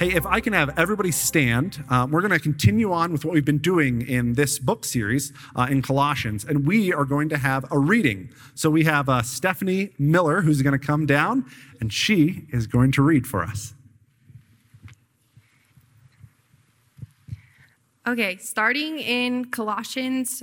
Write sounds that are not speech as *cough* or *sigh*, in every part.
Hey, if I can have everybody stand, um, we're going to continue on with what we've been doing in this book series uh, in Colossians, and we are going to have a reading. So we have uh, Stephanie Miller who's going to come down, and she is going to read for us. Okay, starting in Colossians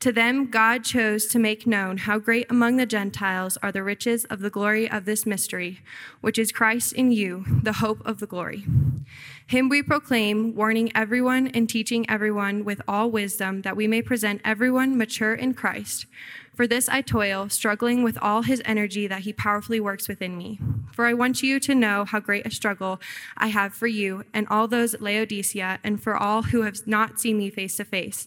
To them, God chose to make known how great among the Gentiles are the riches of the glory of this mystery, which is Christ in you, the hope of the glory. Him we proclaim, warning everyone and teaching everyone with all wisdom, that we may present everyone mature in Christ. For this I toil, struggling with all his energy that he powerfully works within me. For I want you to know how great a struggle I have for you and all those at Laodicea, and for all who have not seen me face to face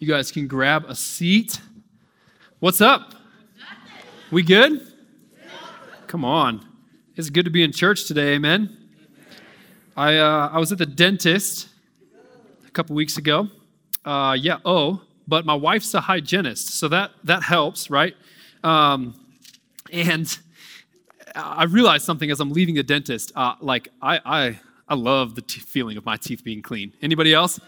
You guys can grab a seat. What's up? We good? Come on. It's good to be in church today, amen. I, uh, I was at the dentist a couple weeks ago. Uh, yeah, oh, but my wife's a hygienist, so that, that helps, right? Um, and I realized something as I'm leaving the dentist. Uh, like, I, I, I love the t- feeling of my teeth being clean. Anybody else?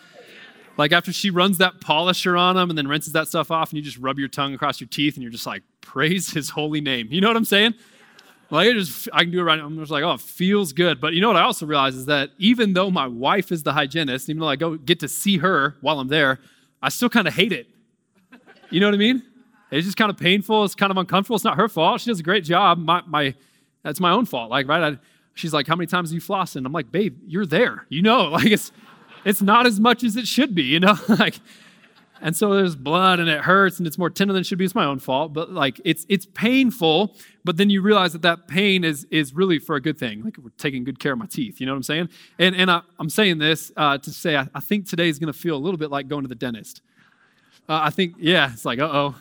Like after she runs that polisher on them and then rinses that stuff off, and you just rub your tongue across your teeth, and you're just like, praise his holy name. You know what I'm saying? Like I just I can do it right. now. I'm just like, oh, it feels good. But you know what I also realize is that even though my wife is the hygienist, even though I go get to see her while I'm there, I still kind of hate it. You know what I mean? It's just kind of painful. It's kind of uncomfortable. It's not her fault. She does a great job. My, my that's my own fault. Like, right? I, she's like, how many times are you flossing? I'm like, babe, you're there. You know, *laughs* like it's it's not as much as it should be, you know? *laughs* like, and so there's blood and it hurts and it's more tender than it should be. It's my own fault, but like it's it's painful. But then you realize that that pain is is really for a good thing. Like we're taking good care of my teeth. You know what I'm saying? And and I, am saying this uh, to say I, I, think today is going to feel a little bit like going to the dentist. Uh, I think yeah, it's like uh oh.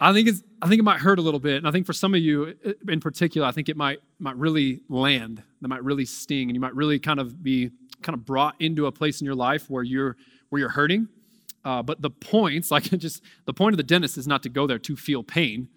I think it's I think it might hurt a little bit, and I think for some of you in particular, I think it might might really land. That might really sting, and you might really kind of be kind of brought into a place in your life where you're where you're hurting. Uh, but the points, *laughs* like just the point of the dentist is not to go there to feel pain.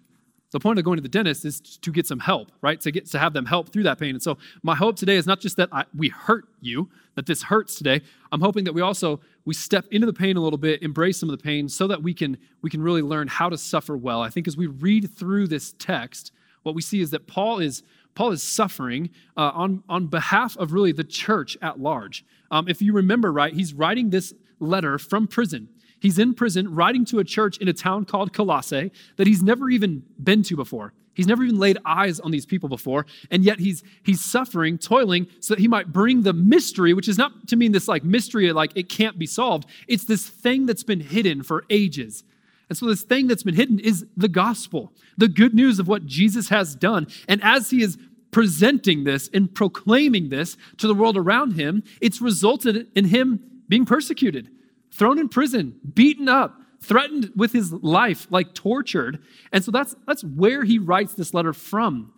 The point of going to the dentist is to get some help, right? To get to have them help through that pain. And so my hope today is not just that I, we hurt you, that this hurts today. I'm hoping that we also we step into the pain a little bit, embrace some of the pain, so that we can we can really learn how to suffer well. I think as we read through this text, what we see is that Paul is Paul is suffering uh, on, on behalf of really the church at large. Um, if you remember right, he's writing this letter from prison. He's in prison writing to a church in a town called Colossae that he's never even been to before. He's never even laid eyes on these people before, and yet he's he's suffering, toiling, so that he might bring the mystery, which is not to mean this like mystery, like it can't be solved. It's this thing that's been hidden for ages. And so, this thing that's been hidden is the gospel, the good news of what Jesus has done. And as he is presenting this and proclaiming this to the world around him, it's resulted in him being persecuted, thrown in prison, beaten up, threatened with his life, like tortured. And so, that's, that's where he writes this letter from.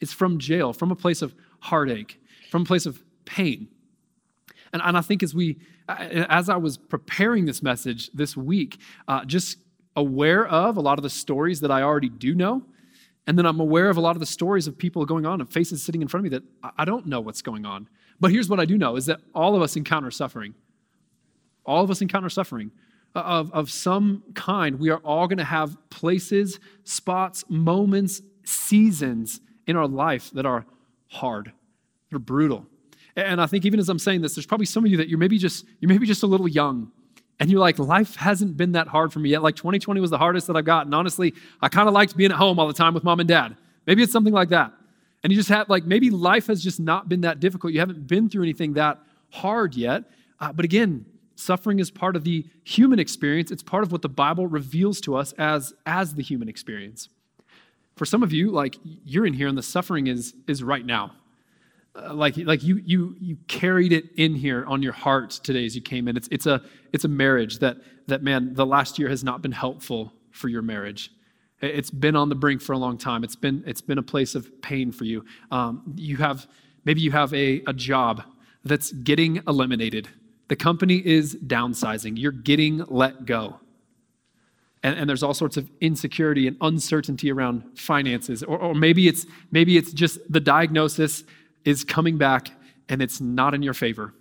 It's from jail, from a place of heartache, from a place of pain. And, and I think as we, as I was preparing this message this week, uh, just aware of a lot of the stories that I already do know. And then I'm aware of a lot of the stories of people going on and faces sitting in front of me that I don't know what's going on. But here's what I do know is that all of us encounter suffering. All of us encounter suffering. Uh, of, of some kind, we are all going to have places, spots, moments, seasons in our life that are hard, that are brutal. And I think even as I'm saying this, there's probably some of you that you're maybe just you're maybe just a little young. And you're like, life hasn't been that hard for me yet. Like 2020 was the hardest that I've got. And honestly, I kind of liked being at home all the time with mom and dad. Maybe it's something like that. And you just have, like, maybe life has just not been that difficult. You haven't been through anything that hard yet. Uh, but again, suffering is part of the human experience. It's part of what the Bible reveals to us as, as the human experience. For some of you, like, you're in here and the suffering is, is right now. Uh, like like you you you carried it in here on your heart today as you came in. It's it's a it's a marriage that that man the last year has not been helpful for your marriage. It's been on the brink for a long time. It's been it's been a place of pain for you. Um, you have maybe you have a, a job that's getting eliminated. The company is downsizing. You're getting let go. And, and, there's all sorts of insecurity and uncertainty around finances or, or maybe it's maybe it's just the diagnosis is coming back and it's not in your favor.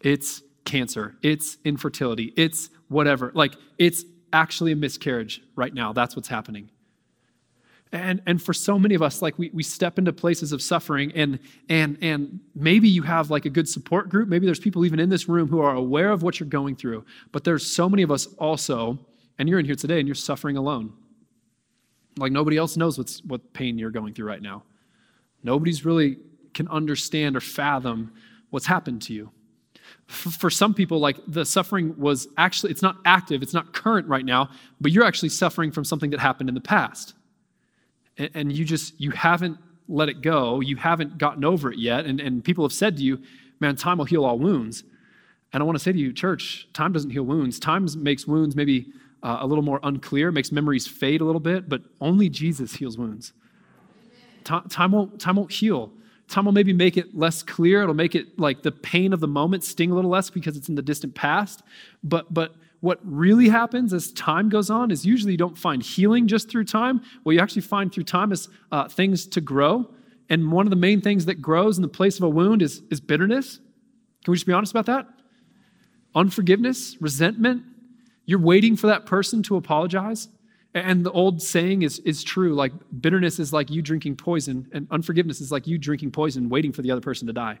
It's cancer, it's infertility, it's whatever. Like it's actually a miscarriage right now. That's what's happening. And, and for so many of us, like we, we step into places of suffering, and, and, and maybe you have like a good support group. Maybe there's people even in this room who are aware of what you're going through. But there's so many of us also, and you're in here today and you're suffering alone. Like nobody else knows what's, what pain you're going through right now. Nobody's really can understand or fathom what's happened to you. For some people, like the suffering was actually, it's not active, it's not current right now, but you're actually suffering from something that happened in the past. And you just, you haven't let it go, you haven't gotten over it yet. And, and people have said to you, man, time will heal all wounds. And I want to say to you, church, time doesn't heal wounds. Time makes wounds maybe uh, a little more unclear, makes memories fade a little bit, but only Jesus heals wounds. Time won't, time won't heal. Time will maybe make it less clear. It'll make it like the pain of the moment sting a little less because it's in the distant past. But, but what really happens as time goes on is usually you don't find healing just through time. What you actually find through time is uh, things to grow. And one of the main things that grows in the place of a wound is, is bitterness. Can we just be honest about that? Unforgiveness, resentment. You're waiting for that person to apologize. And the old saying is, is true like bitterness is like you drinking poison, and unforgiveness is like you drinking poison, waiting for the other person to die.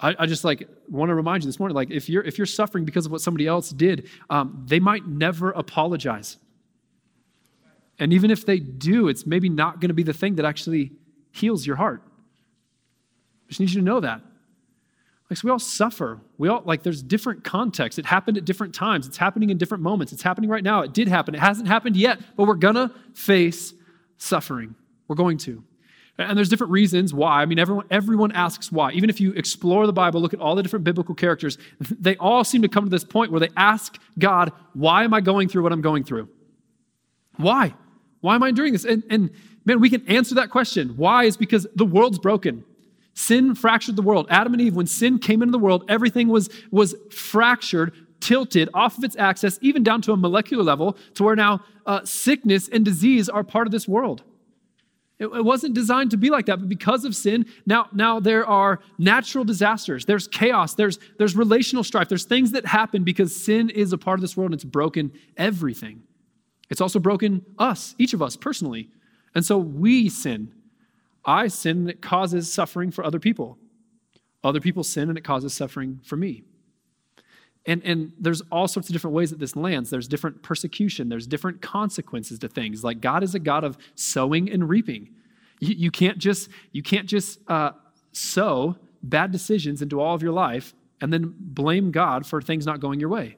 I, I just like want to remind you this morning like if you're if you're suffering because of what somebody else did, um, they might never apologize. And even if they do, it's maybe not going to be the thing that actually heals your heart. I just need you to know that. We all suffer. We all, like, there's different contexts. It happened at different times. It's happening in different moments. It's happening right now. It did happen. It hasn't happened yet, but we're going to face suffering. We're going to. And there's different reasons why. I mean, everyone, everyone asks why. Even if you explore the Bible, look at all the different biblical characters, they all seem to come to this point where they ask God, why am I going through what I'm going through? Why? Why am I doing this? And, and man, we can answer that question. Why is because the world's broken. Sin fractured the world. Adam and Eve, when sin came into the world, everything was, was fractured, tilted off of its axis, even down to a molecular level, to where now uh, sickness and disease are part of this world. It, it wasn't designed to be like that, but because of sin, now, now there are natural disasters, there's chaos, there's, there's relational strife, there's things that happen because sin is a part of this world and it's broken everything. It's also broken us, each of us personally. And so we sin I sin and it causes suffering for other people. Other people sin and it causes suffering for me. And, and there's all sorts of different ways that this lands. There's different persecution, there's different consequences to things. Like God is a God of sowing and reaping. You, you can't just, you can't just uh, sow bad decisions into all of your life and then blame God for things not going your way.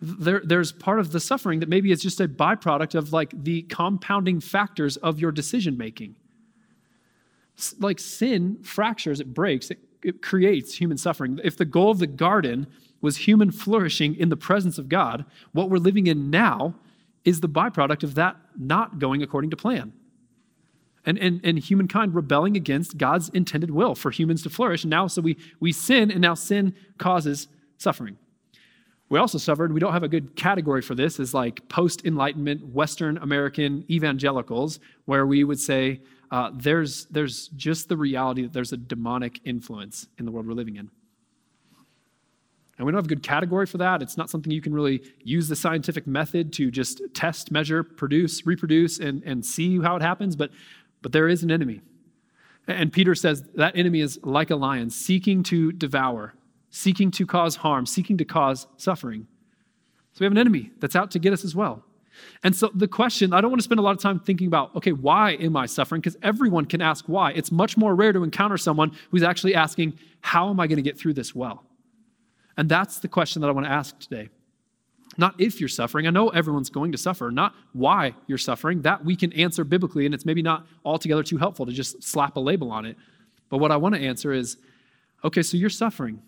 There, there's part of the suffering that maybe is just a byproduct of like the compounding factors of your decision making like sin fractures, it breaks, it, it creates human suffering. If the goal of the garden was human flourishing in the presence of God, what we're living in now is the byproduct of that not going according to plan. And, and, and humankind rebelling against God's intended will for humans to flourish. And now, so we, we sin, and now sin causes suffering. We also suffered, we don't have a good category for this, is like post Enlightenment Western American evangelicals, where we would say, uh, there's, there's just the reality that there's a demonic influence in the world we're living in. And we don't have a good category for that. It's not something you can really use the scientific method to just test, measure, produce, reproduce, and, and see how it happens. But, but there is an enemy. And Peter says that enemy is like a lion, seeking to devour, seeking to cause harm, seeking to cause suffering. So we have an enemy that's out to get us as well. And so the question, I don't want to spend a lot of time thinking about, okay, why am I suffering? Because everyone can ask why. It's much more rare to encounter someone who's actually asking, how am I going to get through this well? And that's the question that I want to ask today. Not if you're suffering. I know everyone's going to suffer, not why you're suffering. That we can answer biblically, and it's maybe not altogether too helpful to just slap a label on it. But what I want to answer is okay, so you're suffering.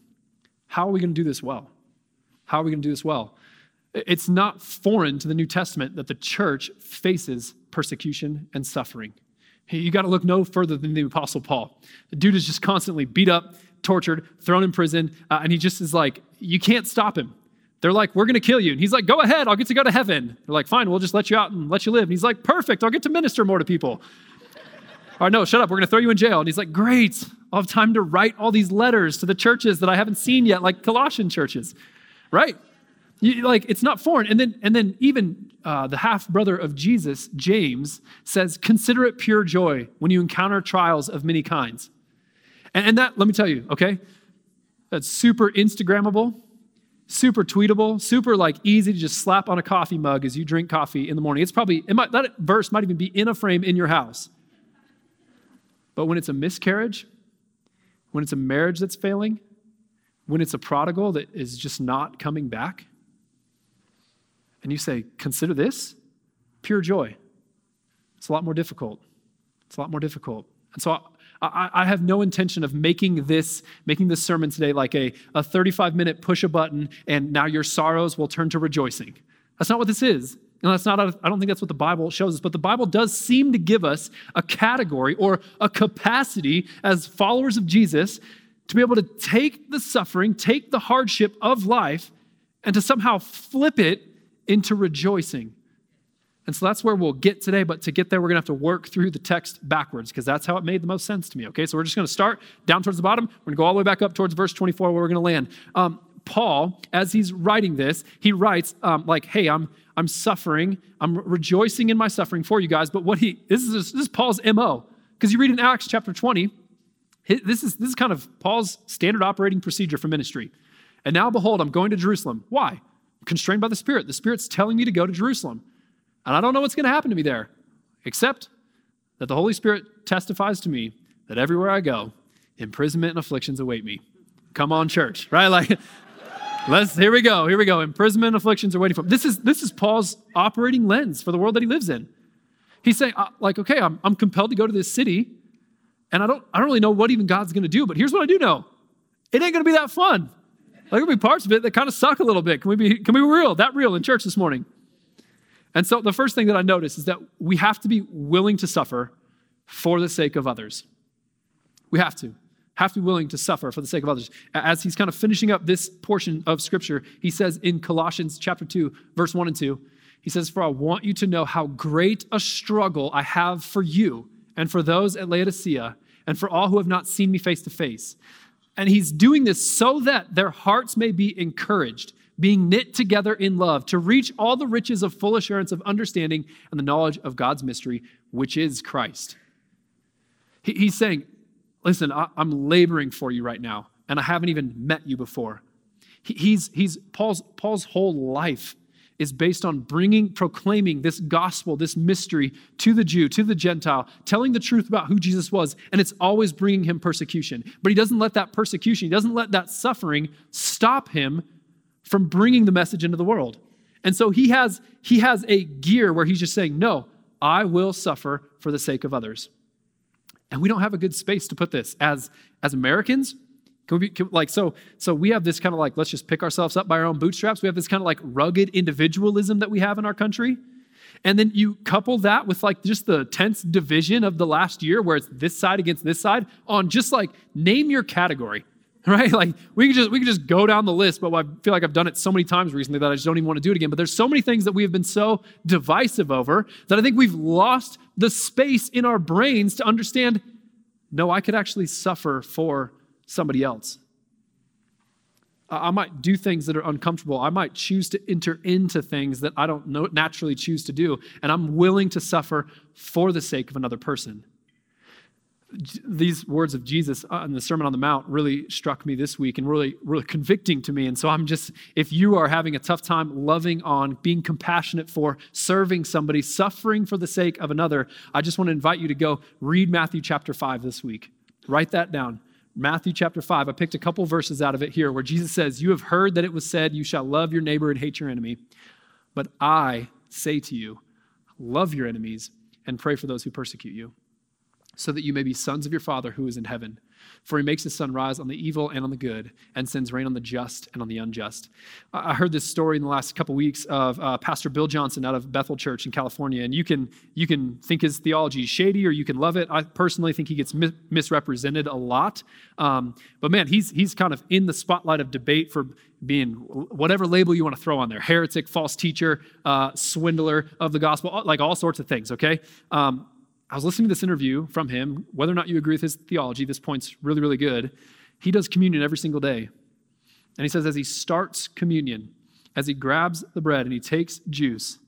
How are we going to do this well? How are we going to do this well? It's not foreign to the New Testament that the church faces persecution and suffering. You got to look no further than the Apostle Paul. The dude is just constantly beat up, tortured, thrown in prison, uh, and he just is like, you can't stop him. They're like, we're going to kill you. And he's like, go ahead, I'll get to go to heaven. They're like, fine, we'll just let you out and let you live. And he's like, perfect, I'll get to minister more to people. or no, shut up, we're going to throw you in jail. And he's like, great, I'll have time to write all these letters to the churches that I haven't seen yet, like Colossian churches, right? You, like it's not foreign. And then, and then even uh, the half brother of Jesus, James, says, "Consider it pure joy when you encounter trials of many kinds." And, and that, let me tell you, okay, that's super Instagrammable, super tweetable, super like easy to just slap on a coffee mug as you drink coffee in the morning. It's probably, it might, that verse might even be in a frame in your house. But when it's a miscarriage, when it's a marriage that's failing, when it's a prodigal that is just not coming back, and you say, consider this pure joy, it's a lot more difficult. It's a lot more difficult. And so I, I, have no intention of making this, making this sermon today like a, a 35 minute push a button and now your sorrows will turn to rejoicing. That's not what this is. And that's not, I don't think that's what the Bible shows us, but the Bible does seem to give us a category or a capacity as followers of Jesus to be able to take the suffering, take the hardship of life, and to somehow flip it into rejoicing. And so that's where we'll get today. But to get there, we're going to have to work through the text backwards because that's how it made the most sense to me. Okay, so we're just going to start down towards the bottom. We're going to go all the way back up towards verse 24 where we're going to land. Um, Paul, as he's writing this, he writes um, like, "Hey, I'm I'm suffering. I'm rejoicing in my suffering for you guys." But what he this is this is Paul's mo because you read in Acts chapter 20, this is this is kind of Paul's standard operating procedure for ministry. And now, behold, I'm going to Jerusalem. Why? Constrained by the Spirit. The Spirit's telling me to go to Jerusalem. And I don't know what's going to happen to me there, except that the Holy Spirit testifies to me that everywhere I go, imprisonment and afflictions await me. Come on, church, right? Like, *laughs* let's, here we go, here we go. Imprisonment and afflictions are waiting for me. This is, this is Paul's operating lens for the world that he lives in. He's saying, uh, like, okay, I'm, I'm compelled to go to this city, and I don't, I don't really know what even God's going to do, but here's what I do know it ain't going to be that fun. There could be parts of it that kind of suck a little bit. Can we be, can we be real? That real in church this morning. And so the first thing that I notice is that we have to be willing to suffer for the sake of others. We have to. Have to be willing to suffer for the sake of others. As he's kind of finishing up this portion of scripture, he says in Colossians chapter 2, verse 1 and 2, he says, For I want you to know how great a struggle I have for you and for those at Laodicea and for all who have not seen me face to face and he's doing this so that their hearts may be encouraged, being knit together in love, to reach all the riches of full assurance of understanding and the knowledge of God's mystery, which is Christ. he's saying, Listen, I'm laboring for you right now, and I haven't even met you before. he's, he's Paul's, Paul's whole life is based on bringing, proclaiming this gospel, this mystery to the Jew, to the Gentile, telling the truth about who Jesus was, and it's always bringing him persecution. But he doesn't let that persecution, he doesn't let that suffering stop him from bringing the message into the world. And so he has he has a gear where he's just saying, "No, I will suffer for the sake of others." And we don't have a good space to put this as as Americans. Can we be, can, like, so, so we have this kind of like, let's just pick ourselves up by our own bootstraps. We have this kind of like rugged individualism that we have in our country. And then you couple that with like just the tense division of the last year where it's this side against this side on just like name your category, *laughs* right? Like we could just we could just go down the list, but I feel like I've done it so many times recently that I just don't even want to do it again. But there's so many things that we have been so divisive over that I think we've lost the space in our brains to understand no, I could actually suffer for somebody else. I might do things that are uncomfortable. I might choose to enter into things that I don't know, naturally choose to do. And I'm willing to suffer for the sake of another person these words of Jesus uh, in the Sermon on the Mount really struck me this week and really, really convicting to me. And so I'm just, if you are having a tough time loving on, being compassionate for, serving somebody, suffering for the sake of another, I just want to invite you to go read Matthew chapter 5 this week. Write that down. Matthew chapter 5. I picked a couple verses out of it here where Jesus says, You have heard that it was said, You shall love your neighbor and hate your enemy. But I say to you, love your enemies and pray for those who persecute you so that you may be sons of your Father who is in heaven. For he makes his sun rise on the evil and on the good, and sends rain on the just and on the unjust. I heard this story in the last couple weeks of uh, Pastor Bill Johnson out of Bethel Church in California, and you can you can think his theology is shady or you can love it. I personally think he gets mi- misrepresented a lot, um, but man, he's he's kind of in the spotlight of debate for being whatever label you want to throw on there heretic false teacher uh, swindler of the gospel like all sorts of things okay um, I was listening to this interview from him. Whether or not you agree with his theology, this point's really, really good. He does communion every single day. And he says, as he starts communion, as he grabs the bread and he takes juice,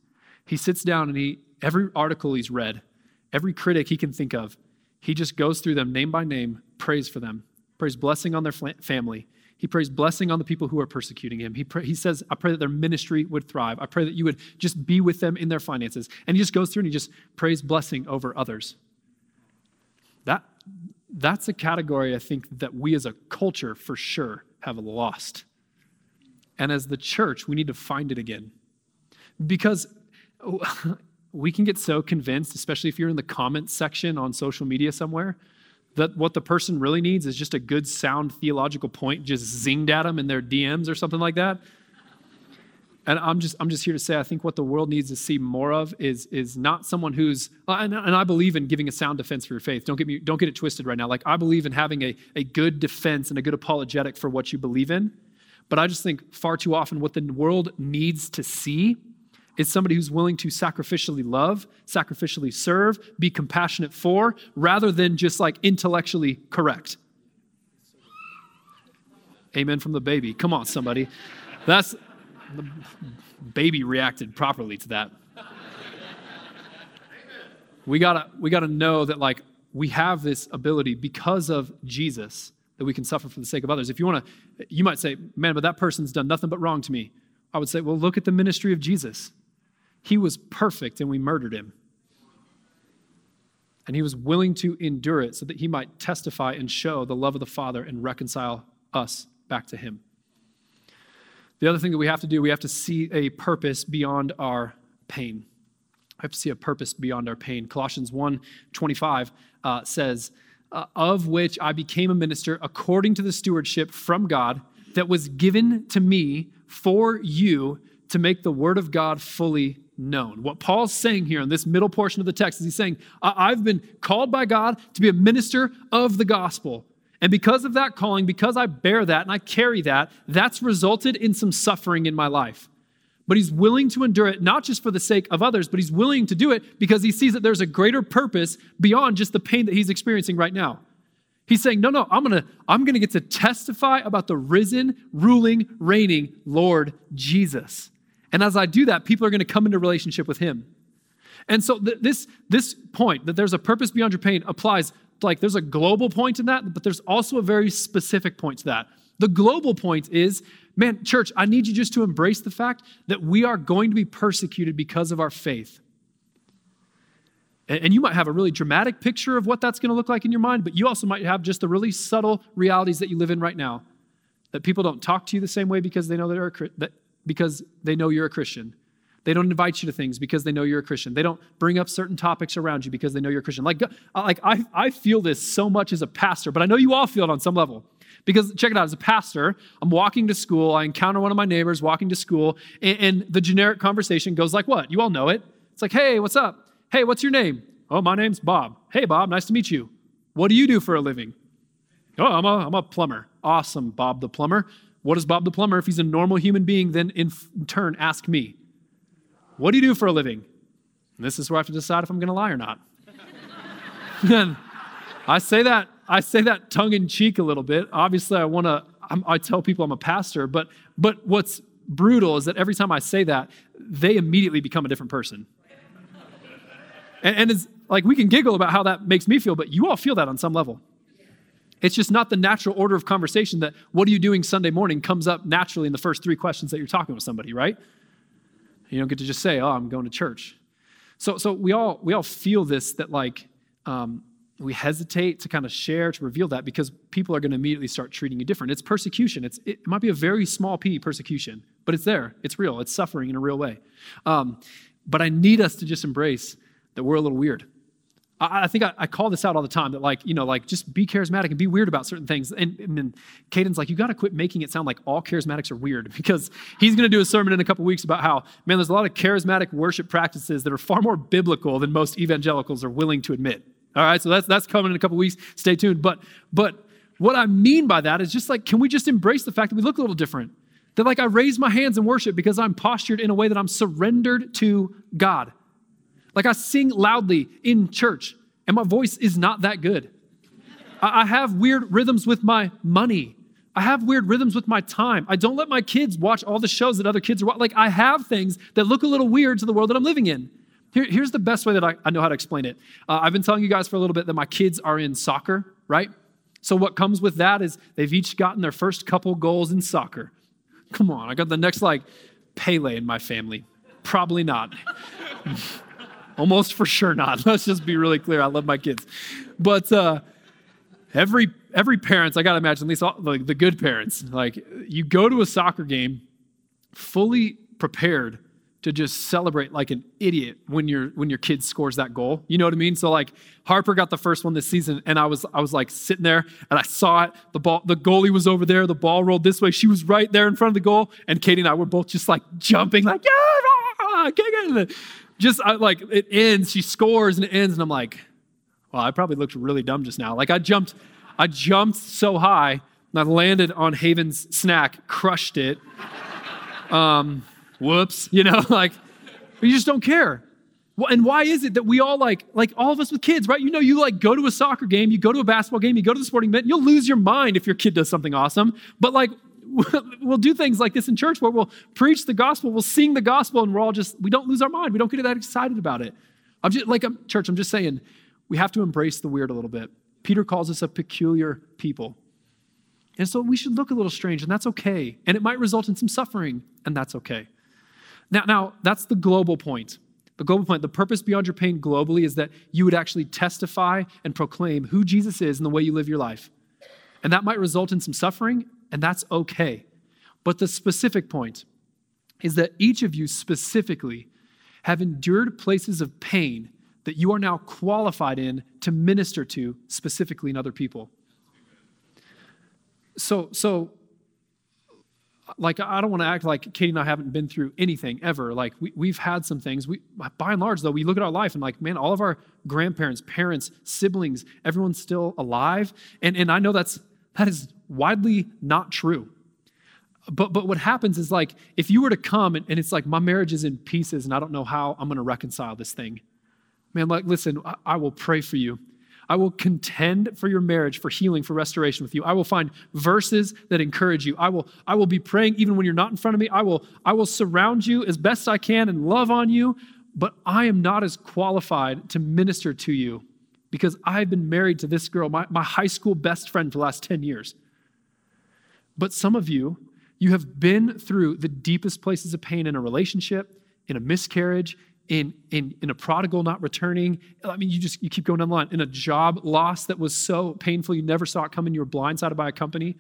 he sits down and he, every article he's read, every critic he can think of, he just goes through them name by name, prays for them, prays blessing on their family, he prays blessing on the people who are persecuting him. He, pray, he says, I pray that their ministry would thrive. I pray that you would just be with them in their finances. And he just goes through and he just prays blessing over others. That, that's a category I think that we as a culture for sure have lost. And as the church, we need to find it again. Because *laughs* we can get so convinced, especially if you're in the comments section on social media somewhere, that what the person really needs is just a good sound theological point just zinged at them in their DMs or something like that. And I'm just, I'm just here to say, I think what the world needs to see more of is, is not someone who's, uh, and, and I believe in giving a sound defense for your faith. Don't get me, don't get it twisted right now. Like I believe in having a, a good defense and a good apologetic for what you believe in. But I just think far too often what the world needs to see is somebody who's willing to sacrificially love, sacrificially serve, be compassionate for, rather than just like intellectually correct. Amen from the baby. Come on, somebody. That's the baby reacted properly to that. We gotta, we gotta know that like we have this ability because of Jesus that we can suffer for the sake of others. If you want to, you might say, man, but that person's done nothing but wrong to me. I would say, well, look at the ministry of Jesus. He was perfect and we murdered him. And he was willing to endure it so that he might testify and show the love of the Father and reconcile us back to him. The other thing that we have to do, we have to see a purpose beyond our pain. We have to see a purpose beyond our pain. Colossians 1 25 uh, says, uh, Of which I became a minister according to the stewardship from God that was given to me for you to make the word of God fully known. What Paul's saying here in this middle portion of the text is he's saying, I've been called by God to be a minister of the gospel. And because of that calling, because I bear that and I carry that, that's resulted in some suffering in my life. But he's willing to endure it, not just for the sake of others, but he's willing to do it because he sees that there's a greater purpose beyond just the pain that he's experiencing right now. He's saying, No, no, I'm gonna, I'm gonna get to testify about the risen, ruling, reigning Lord Jesus. And as I do that, people are going to come into relationship with him. And so th- this, this point that there's a purpose beyond your pain applies like there's a global point in that, but there's also a very specific point to that. The global point is, man, church, I need you just to embrace the fact that we are going to be persecuted because of our faith. And you might have a really dramatic picture of what that's going to look like in your mind, but you also might have just the really subtle realities that you live in right now. That people don't talk to you the same way because they know that, because they know you're a Christian. They don't invite you to things because they know you're a Christian. They don't bring up certain topics around you because they know you're a Christian. Like, uh, like I, I feel this so much as a pastor, but I know you all feel it on some level. Because check it out, as a pastor, I'm walking to school, I encounter one of my neighbors walking to school, and, and the generic conversation goes like what? You all know it. It's like, hey, what's up? Hey, what's your name? Oh, my name's Bob. Hey, Bob, nice to meet you. What do you do for a living? Oh, I'm a, I'm a plumber. Awesome, Bob the plumber. What does Bob the plumber, if he's a normal human being, then in turn ask me? What do you do for a living? And this is where I have to decide if I'm going to lie or not. *laughs* I say that I say that tongue in cheek a little bit. Obviously, I want to I tell people I'm a pastor, but, but what's brutal is that every time I say that, they immediately become a different person. And, and it's like we can giggle about how that makes me feel, but you all feel that on some level. It's just not the natural order of conversation that what are you doing Sunday morning comes up naturally in the first three questions that you're talking with somebody, right? You don't get to just say, oh, I'm going to church. So, so we all we all feel this that like um, we hesitate to kind of share to reveal that because people are going to immediately start treating you different. It's persecution. It's it might be a very small p persecution, but it's there. It's real. It's suffering in a real way. Um, but I need us to just embrace that we're a little weird. I, think I, I, call this out all the time that, like, you know, like just be charismatic and be weird about certain things. And, and then Caden's like, you got to quit making it sound like all charismatics are weird *laughs* because he's going to do a sermon in a couple weeks about how, man, there's a lot of charismatic worship practices that are far more biblical than most evangelicals are willing to admit. All right, so that's that's coming in a couple weeks. Stay tuned. But but what I mean by that is just like, can we just embrace the fact that we look a little different? That like I raise my hands in worship because I'm postured in a way that I'm surrendered to God. Like I sing loudly in church, and my voice is not that good. I have weird rhythms with my money. I have weird rhythms with my time. I don't let my kids watch all the shows that other kids are watching. Like I have things that look a little weird to the world that I'm living in. Here, here's the best way that I, I, know how to explain it. Uh, I've been telling you guys for a little bit that my kids are in soccer, right? So what comes with that is they've each gotten their first couple goals in soccer. Come on, I got the next like Pele in my family. Probably not. *laughs* Almost for sure not. *laughs* Let's just be really clear. I love my kids. But uh, every every parents, I got to imagine, at least all, like the good parents, like you go to a soccer game fully prepared to just celebrate like an idiot when your when your kid scores that goal. You know what I mean? So like Harper got the first one this season, and I was I was like sitting there and I saw it. The ball, the goalie was over there. The ball rolled this way. She was right there in front of the goal, and Katie and I were both just like jumping, like yeah, ah, ah, ah, just I, like it ends. She scores and it ends, and I'm like, well, I probably looked really dumb just now. Like I jumped, I jumped so high, and I landed on Haven's snack, crushed it. *laughs* Um, whoops, *laughs* you know, like you just don't care. And why is it that we all like, like all of us with kids, right? You know, you like go to a soccer game, you go to a basketball game, you go to the sporting event, you'll lose your mind if your kid does something awesome. But like, *laughs* we'll do things like this in church where we'll preach the gospel, we'll sing the gospel, and we're all just, we don't lose our mind. We don't get that excited about it. I'm just like, I'm, church, I'm just saying, we have to embrace the weird a little bit. Peter calls us a peculiar people. And so we should look a little strange, and that's okay. And it might result in some suffering, and that's okay. Now, now that's the global point. The global point, the purpose beyond your pain globally is that you would actually testify and proclaim who Jesus is in the way you live your life. And that might result in some suffering, and that's okay. But the specific point is that each of you specifically have endured places of pain that you are now qualified in to minister to specifically in other people. So, so like I don't want to act like Katie and I haven't been through anything ever. Like we, we've had some things. We, by and large, though, we look at our life and like, man, all of our grandparents, parents, siblings, everyone's still alive. And, and I know that's that is widely not true. But but what happens is like if you were to come and, and it's like my marriage is in pieces and I don't know how I'm going to reconcile this thing. Man, like listen, I, I will pray for you. I will contend for your marriage, for healing, for restoration with you. I will find verses that encourage you. I will, I will be praying even when you're not in front of me. I will, I will surround you as best I can and love on you, but I am not as qualified to minister to you because I've been married to this girl, my, my high school best friend for the last 10 years. But some of you, you have been through the deepest places of pain in a relationship, in a miscarriage, in, in, in a prodigal not returning. I mean, you just you keep going down the line. In a job loss that was so painful you never saw it coming, you were blindsided by a company.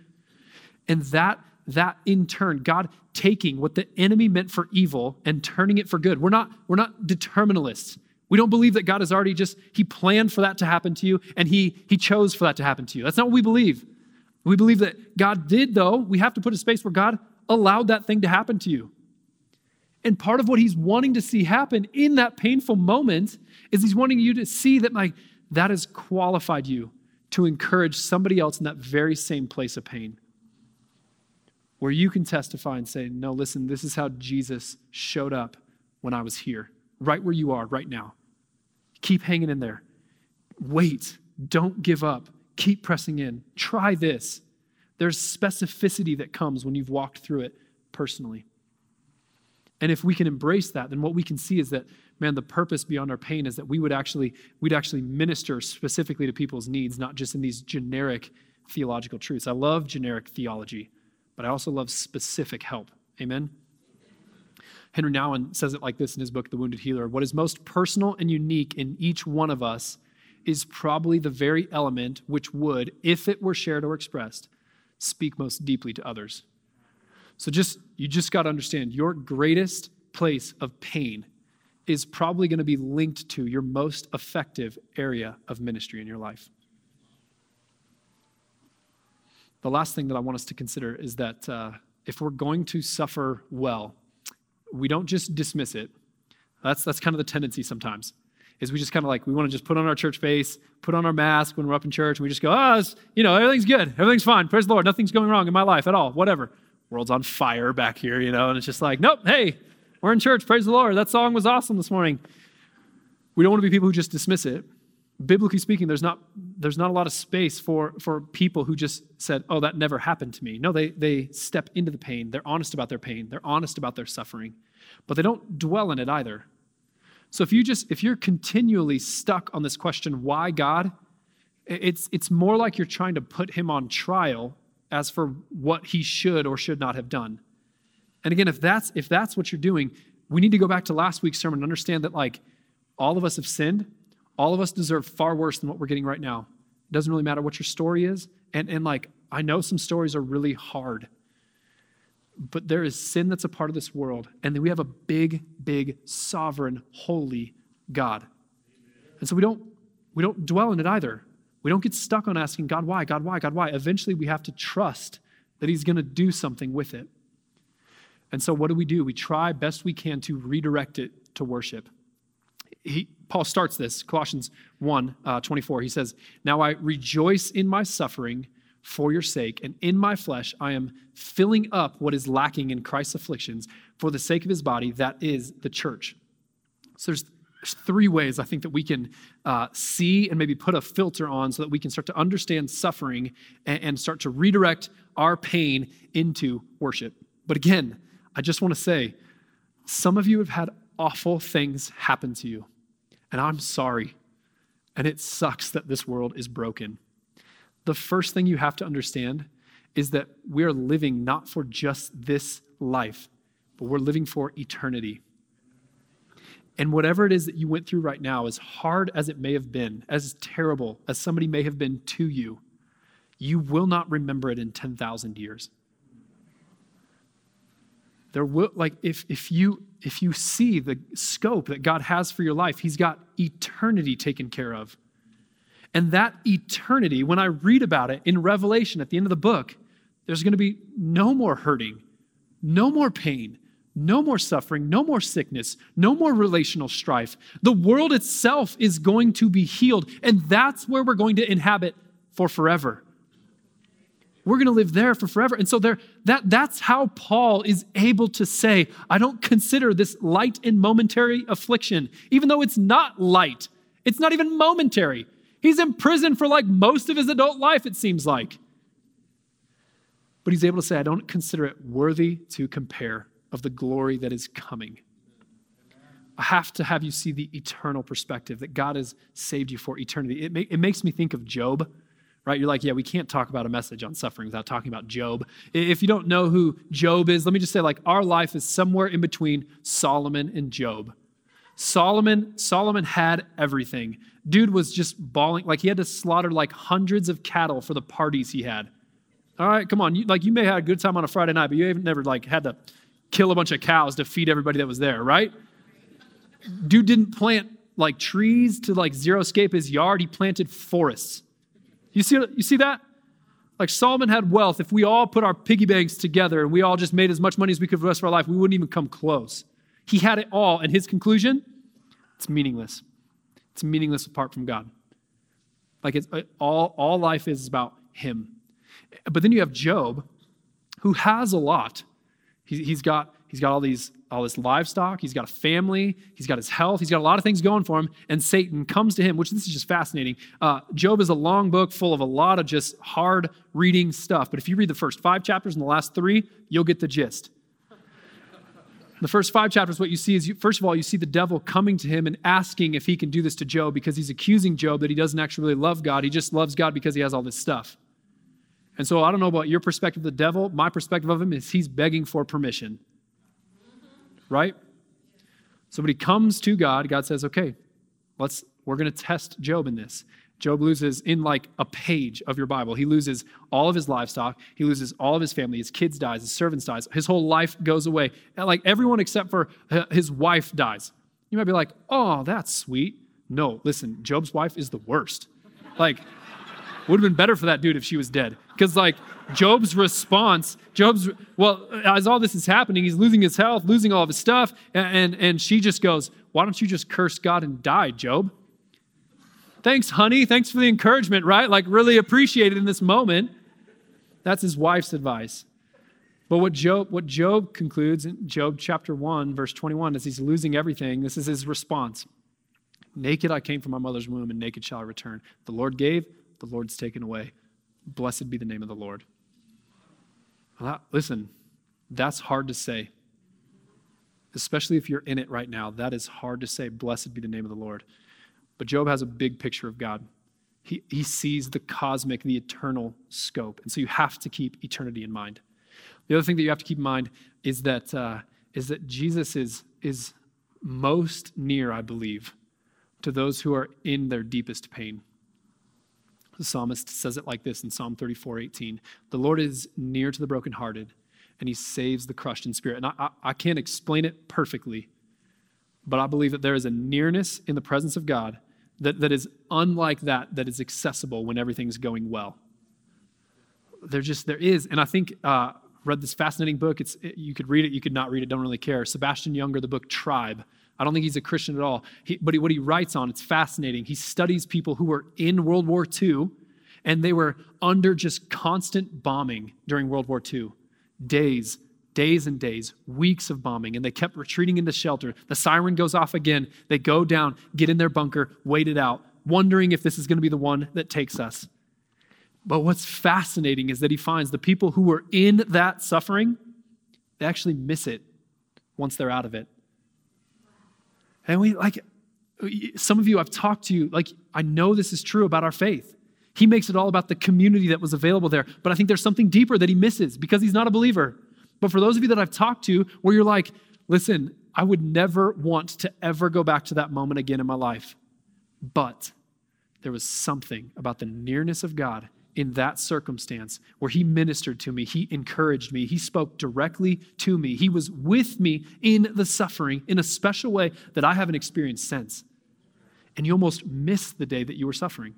And that that in turn, God taking what the enemy meant for evil and turning it for good. We're not, we're not determinists. We don't believe that God has already just, He planned for that to happen to you and He He chose for that to happen to you. That's not what we believe. We believe that God did, though, we have to put a space where God allowed that thing to happen to you. And part of what he's wanting to see happen in that painful moment is he's wanting you to see that like that has qualified you to encourage somebody else in that very same place of pain. Where you can testify and say, No, listen, this is how Jesus showed up when I was here, right where you are right now. Keep hanging in there. Wait. Don't give up. Keep pressing in. Try this. There's specificity that comes when you've walked through it personally. And if we can embrace that, then what we can see is that, man, the purpose beyond our pain is that we would actually, we'd actually minister specifically to people's needs, not just in these generic theological truths. I love generic theology, but I also love specific help. Amen? Henri Nouwen says it like this in his book, The Wounded Healer What is most personal and unique in each one of us is probably the very element which would, if it were shared or expressed, speak most deeply to others. So just you just got to understand your greatest place of pain is probably going to be linked to your most effective area of ministry in your life. The last thing that I want us to consider is that uh, if we're going to suffer well, we don't just dismiss it. That's, that's kind of the tendency sometimes, is we just kind of like, we want to just put on our church face, put on our mask when we're up in church, and we just go, oh, you know, everything's good. Everything's fine. Praise the Lord. Nothing's going wrong in my life at all. Whatever. World's on fire back here, you know, and it's just like, nope, hey, we're in church. Praise the Lord. That song was awesome this morning. We don't want to be people who just dismiss it. Biblically speaking, there's not, there's not a lot of space for, for people who just said, oh, that never happened to me. No, they, they step into the pain. They're honest about their pain. They're honest about their suffering, but they don't dwell in it either. So if you just, if you're continually stuck on this question, why God, it's, it's more like you're trying to put him on trial as for what he should or should not have done. And again, if that's if that's what you're doing, we need to go back to last week's sermon and understand that like all of us have sinned. All of us deserve far worse than what we're getting right now. It doesn't really matter what your story is. And, and like, I know some stories are really hard, but there is sin that's a part of this world. And then we have a big, big, sovereign, holy God. And so we don't, we don't dwell in it either. We don't get stuck on asking God why, God why, God why. Eventually we have to trust that He's going to do something with it. And so what do we do? We try best we can to redirect it to worship. He, Paul starts this, Colossians 1 uh, 24. He says, Now I rejoice in my suffering for your sake, and in my flesh I am filling up what is lacking in Christ's afflictions for the sake of his body, that is the church. So there's three ways I think that we can uh, see and maybe put a filter on so that we can start to understand suffering and, and start to redirect our pain into worship. But again, I just want to say some of you have had awful things happen to you, and I'm sorry. And it sucks that this world is broken. The first thing you have to understand is that we are living not for just this life, but we're living for eternity. And whatever it is that you went through right now, as hard as it may have been, as terrible as somebody may have been to you, you will not remember it in 10,000 years. There will, like, if, if, you, if you see the scope that God has for your life, He's got eternity taken care of. And that eternity, when I read about it in Revelation at the end of the book, there's going to be no more hurting, no more pain, no more suffering, no more sickness, no more relational strife. The world itself is going to be healed, and that's where we're going to inhabit for forever. We're going to live there for forever. And so there that that's how Paul is able to say, I don't consider this light and momentary affliction, even though it's not light. It's not even momentary. He's in prison for like most of his adult life it seems like. But he's able to say, I don't consider it worthy to compare of the glory that is coming. I have to have you see the eternal perspective that God has saved you for eternity. It, it makes me think of Job, right? You're like, yeah, we can't talk about a message on suffering without talking about Job. If you don't know who Job is, let me just say, like, our life is somewhere in between Solomon and Job. Solomon, Solomon had everything. Dude was just balling, like he had to slaughter like hundreds of cattle for the parties he had. All right, come on. You, like you may have had a good time on a Friday night, but you haven't never like had to kill a bunch of cows to feed everybody that was there, right? Dude didn't plant like trees to like zero scape his yard, he planted forests. You see, you see that? Like Solomon had wealth. If we all put our piggy banks together and we all just made as much money as we could for the rest of our life, we wouldn't even come close. He had it all, and his conclusion, it's meaningless. It's meaningless apart from God. Like it's all, all life is about him. But then you have Job, who has a lot, he's got, he's got all these all his livestock, he's got a family, he's got his health, he's got a lot of things going for him, and Satan comes to him, which this is just fascinating. Uh, Job is a long book full of a lot of just hard reading stuff, but if you read the first five chapters and the last three, you'll get the gist. The first five chapters, what you see is, you, first of all, you see the devil coming to him and asking if he can do this to Job because he's accusing Job that he doesn't actually really love God. He just loves God because he has all this stuff. And so I don't know about your perspective of the devil. My perspective of him is he's begging for permission. Right? So when he comes to God, God says, okay, let's, we're going to test Job in this. Job loses in like a page of your Bible. He loses all of his livestock. He loses all of his family. His kids dies. His servants dies. His whole life goes away. And like everyone except for his wife dies. You might be like, oh, that's sweet. No, listen, Job's wife is the worst. Like, would have been better for that dude if she was dead. Because like Job's response, Job's well, as all this is happening, he's losing his health, losing all of his stuff, and and, and she just goes, Why don't you just curse God and die, Job? Thanks, honey. Thanks for the encouragement, right? Like, really appreciate it in this moment. That's his wife's advice. But what Job, what Job concludes in Job chapter 1, verse 21, as he's losing everything, this is his response. Naked I came from my mother's womb, and naked shall I return. The Lord gave, the Lord's taken away. Blessed be the name of the Lord. Well, listen, that's hard to say. Especially if you're in it right now. That is hard to say. Blessed be the name of the Lord. But Job has a big picture of God. He, he sees the cosmic, the eternal scope. And so you have to keep eternity in mind. The other thing that you have to keep in mind is that, uh, is that Jesus is, is most near, I believe, to those who are in their deepest pain. The psalmist says it like this in Psalm 34 18. The Lord is near to the brokenhearted, and he saves the crushed in spirit. And I, I, I can't explain it perfectly, but I believe that there is a nearness in the presence of God that, that is unlike that, that is accessible when everything's going well. There just, there is. And I think, uh, read this fascinating book. It's, it, you could read it, you could not read it, don't really care. Sebastian Junger, the book Tribe. I don't think he's a Christian at all. He, but he, what he writes on, it's fascinating. He studies people who were in World War II and they were under just constant bombing during World War II. Days, days and days, weeks of bombing, and they kept retreating into shelter. The siren goes off again. They go down, get in their bunker, wait it out, wondering if this is going to be the one that takes us. But what's fascinating is that he finds the people who were in that suffering, they actually miss it once they're out of it. And we like some of you I've talked to you like I know this is true about our faith. He makes it all about the community that was available there, but I think there's something deeper that he misses because he's not a believer. But for those of you that I've talked to where you're like, listen, I would never want to ever go back to that moment again in my life. But there was something about the nearness of God in that circumstance where He ministered to me, He encouraged me, He spoke directly to me, He was with me in the suffering in a special way that I haven't experienced since. And you almost miss the day that you were suffering.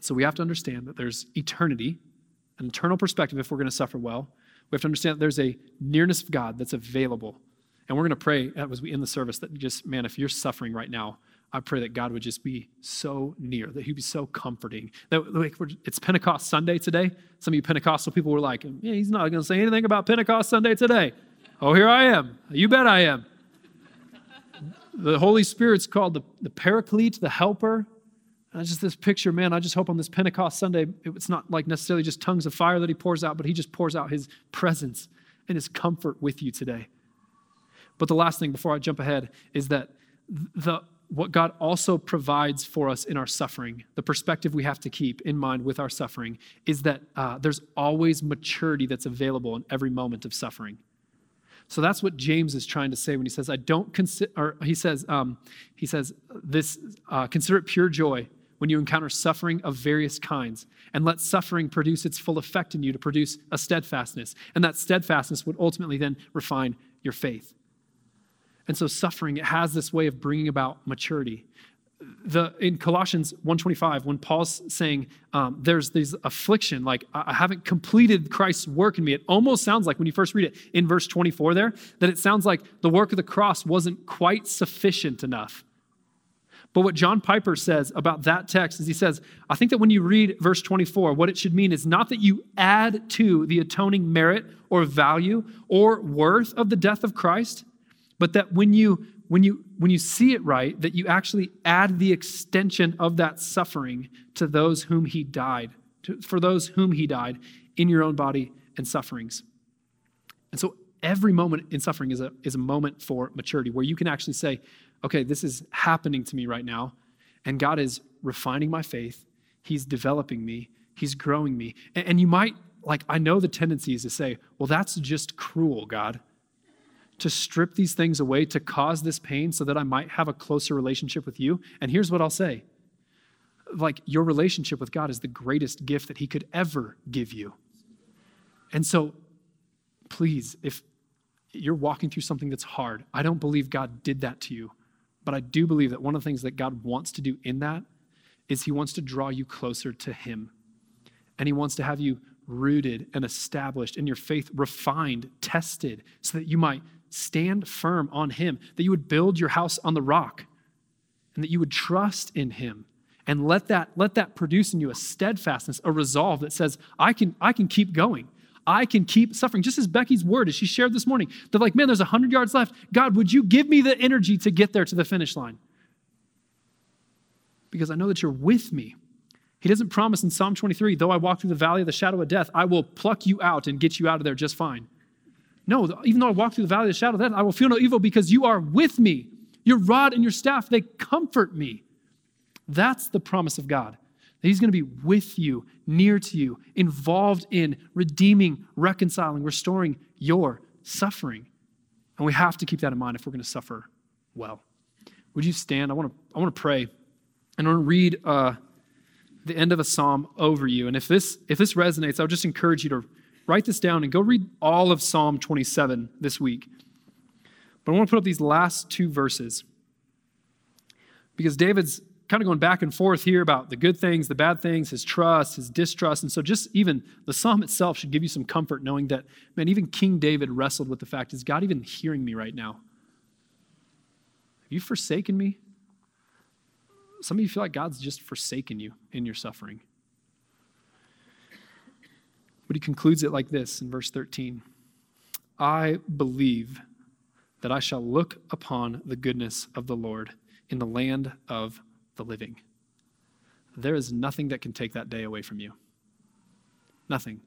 So we have to understand that there's eternity an eternal perspective if we're going to suffer well. We have to understand that there's a nearness of God that's available. And we're going to pray as we end the service that just, man, if you're suffering right now, I pray that God would just be so near, that He'd be so comforting. That like, it's Pentecost Sunday today. Some of you Pentecostal people were like, yeah, he's not going to say anything about Pentecost Sunday today. Oh, here I am. You bet I am. *laughs* The Holy Spirit's called the, the Paraclete, the Helper. And just this picture, man, I just hope on this Pentecost Sunday, it's not like necessarily just tongues of fire that he pours out, but he just pours out his presence and his comfort with you today. But the last thing before I jump ahead is that the what God also provides for us in our suffering, the perspective we have to keep in mind with our suffering, is that uh, there's always maturity that's available in every moment of suffering. So that's what James is trying to say when he says, "I don't consider." Or he says, um, "He says this: uh, consider it pure joy when you encounter suffering of various kinds, and let suffering produce its full effect in you to produce a steadfastness. And that steadfastness would ultimately then refine your faith. And so suffering it has this way of bringing about maturity. The, in Colossians 1.25, when Paul's saying um, there's this affliction, like I haven't completed Christ's work in me, it almost sounds like when you first read it in verse 24 there, that it sounds like the work of the cross wasn't quite sufficient enough But what John Piper says about that text is he says, I think that when you read verse 24, what it should mean is not that you add to the atoning merit or value or worth of the death of Christ, but that when you when you when you see it right, that you actually add the extension of that suffering to those whom he died, to, for those whom he died in your own body and sufferings. And so every moment in suffering is a, is a moment for maturity where you can actually say, okay, this is happening to me right now, and God is refining my faith. He's developing me, He's growing me. And, and you might, like, I know the tendency is to say, well, that's just cruel, God. To strip these things away, to cause this pain so that I might have a closer relationship with you. And here's what I'll say like, your relationship with God is the greatest gift that He could ever give you. And so, please, if you're walking through something that's hard, I don't believe God did that to you. But I do believe that one of the things that God wants to do in that is He wants to draw you closer to Him. And He wants to have you rooted and established in your faith, refined, tested, so that you might stand firm on Him, that you would build your house on the rock, and that you would trust in Him. And let that, let that produce in you a steadfastness, a resolve that says, I can, I can keep going. I can keep suffering. Just as Becky's word, as she shared this morning, they're like, man, there's 100 yards left. God, would you give me the energy to get there to the finish line? Because I know that you're with me. He doesn't promise in Psalm 23, though I walk through the valley of the shadow of death, I will pluck you out and get you out of there just fine. No, even though I walk through the valley of the shadow of death, I will feel no evil because you are with me. Your rod and your staff, they comfort me. That's the promise of God. That He's going to be with you, near to you, involved in redeeming, reconciling, restoring your suffering. And we have to keep that in mind if we're going to suffer well. Would you stand? I want to, I want to pray. And I want to read uh, the end of a psalm over you. And if this, if this resonates, I would just encourage you to write this down and go read all of Psalm 27 this week. But I want to put up these last two verses because David's kind of going back and forth here about the good things, the bad things, his trust, his distrust. And so, just even the psalm itself should give you some comfort knowing that, man, even King David wrestled with the fact is God even hearing me right now? Have you forsaken me? Some of you feel like God's just forsaken you in your suffering. But he concludes it like this in verse 13 I believe that I shall look upon the goodness of the Lord in the land of the living. There is nothing that can take that day away from you. Nothing.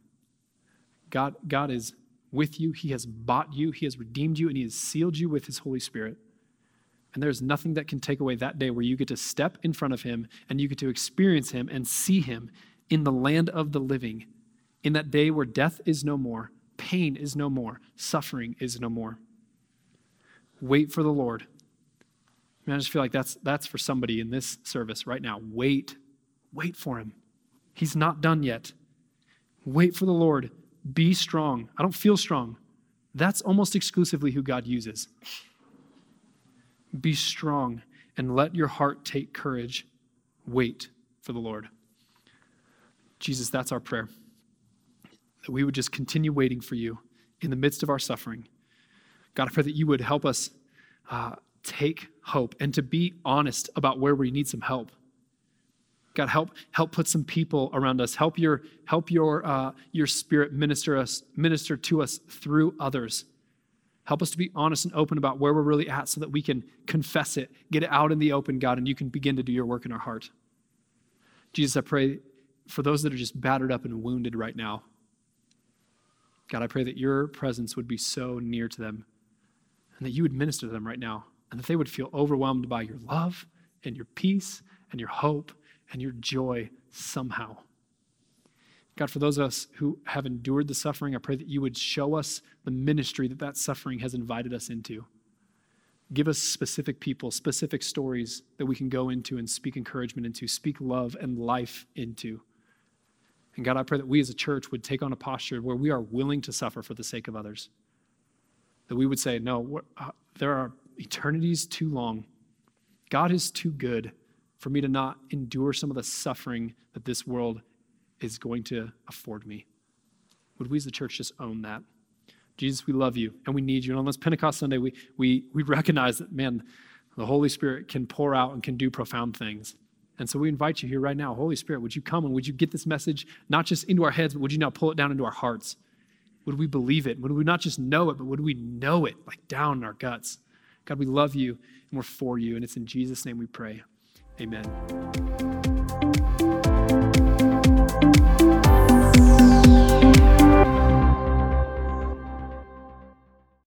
God, God is with you. He has bought you. He has redeemed you, and He has sealed you with His Holy Spirit. And there's nothing that can take away that day where you get to step in front of Him and you get to experience Him and see Him in the land of the living, in that day where death is no more, pain is no more, suffering is no more. Wait for the Lord. I, mean, I just feel like that's, that's for somebody in this service right now. Wait. Wait for him. He's not done yet. Wait for the Lord. Be strong. I don't feel strong. That's almost exclusively who God uses. Be strong and let your heart take courage. Wait for the Lord. Jesus, that's our prayer. That we would just continue waiting for you in the midst of our suffering. God, I pray that you would help us uh, take hope and to be honest about where we need some help. God, help help put some people around us. Help your help your uh, your spirit minister us minister to us through others. Help us to be honest and open about where we're really at, so that we can confess it, get it out in the open, God, and you can begin to do your work in our heart. Jesus, I pray for those that are just battered up and wounded right now. God, I pray that your presence would be so near to them, and that you would minister to them right now and that they would feel overwhelmed by your love and your peace and your hope and your joy somehow. God, for those of us who have endured the suffering, I pray that you would show us the ministry that that suffering has invited us into. Give us specific people, specific stories that we can go into and speak encouragement into, speak love and life into. And God, I pray that we as a church would take on a posture where we are willing to suffer for the sake of others. That we would say, no, uh, there are Eternity is too long. God is too good for me to not endure some of the suffering that this world is going to afford me. Would we as the church just own that? Jesus, we love you and we need you. And on this Pentecost Sunday, we, we, we recognize that, man, the Holy Spirit can pour out and can do profound things. And so we invite you here right now, Holy Spirit, would you come and would you get this message not just into our heads, but would you now pull it down into our hearts? Would we believe it? Would we not just know it, but would we know it like down in our guts? God, we love you and we're for you. And it's in Jesus' name we pray. Amen.